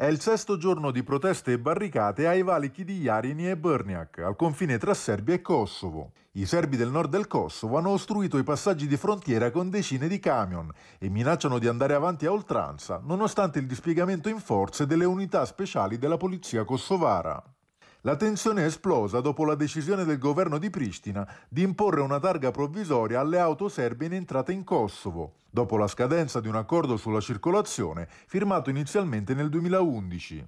È il sesto giorno di proteste e barricate ai valichi di Jarini e Brnjak, al confine tra Serbia e Kosovo. I serbi del nord del Kosovo hanno ostruito i passaggi di frontiera con decine di camion e minacciano di andare avanti a oltranza, nonostante il dispiegamento in forze delle unità speciali della polizia kosovara. La tensione è esplosa dopo la decisione del governo di Pristina di imporre una targa provvisoria alle auto serbe in entrata in Kosovo, dopo la scadenza di un accordo sulla circolazione firmato inizialmente nel 2011.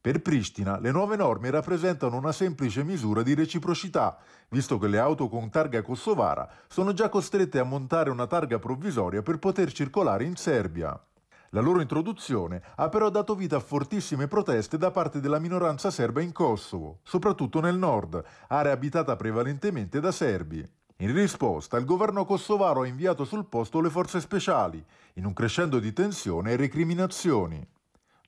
Per Pristina le nuove norme rappresentano una semplice misura di reciprocità, visto che le auto con targa kosovara sono già costrette a montare una targa provvisoria per poter circolare in Serbia. La loro introduzione ha però dato vita a fortissime proteste da parte della minoranza serba in Kosovo, soprattutto nel nord, area abitata prevalentemente da serbi. In risposta, il governo kosovaro ha inviato sul posto le forze speciali, in un crescendo di tensione e recriminazioni.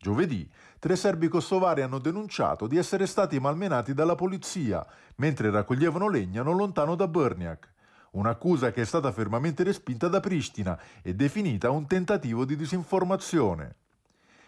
Giovedì, tre serbi kosovari hanno denunciato di essere stati malmenati dalla polizia mentre raccoglievano legna non lontano da Brnjak un'accusa che è stata fermamente respinta da Pristina e definita un tentativo di disinformazione.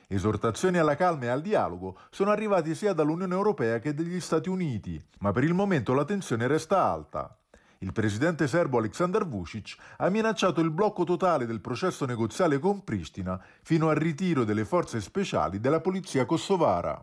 Esortazioni alla calma e al dialogo sono arrivati sia dall'Unione Europea che dagli Stati Uniti, ma per il momento la tensione resta alta. Il presidente serbo Aleksandar Vucic ha minacciato il blocco totale del processo negoziale con Pristina fino al ritiro delle forze speciali della polizia kosovara.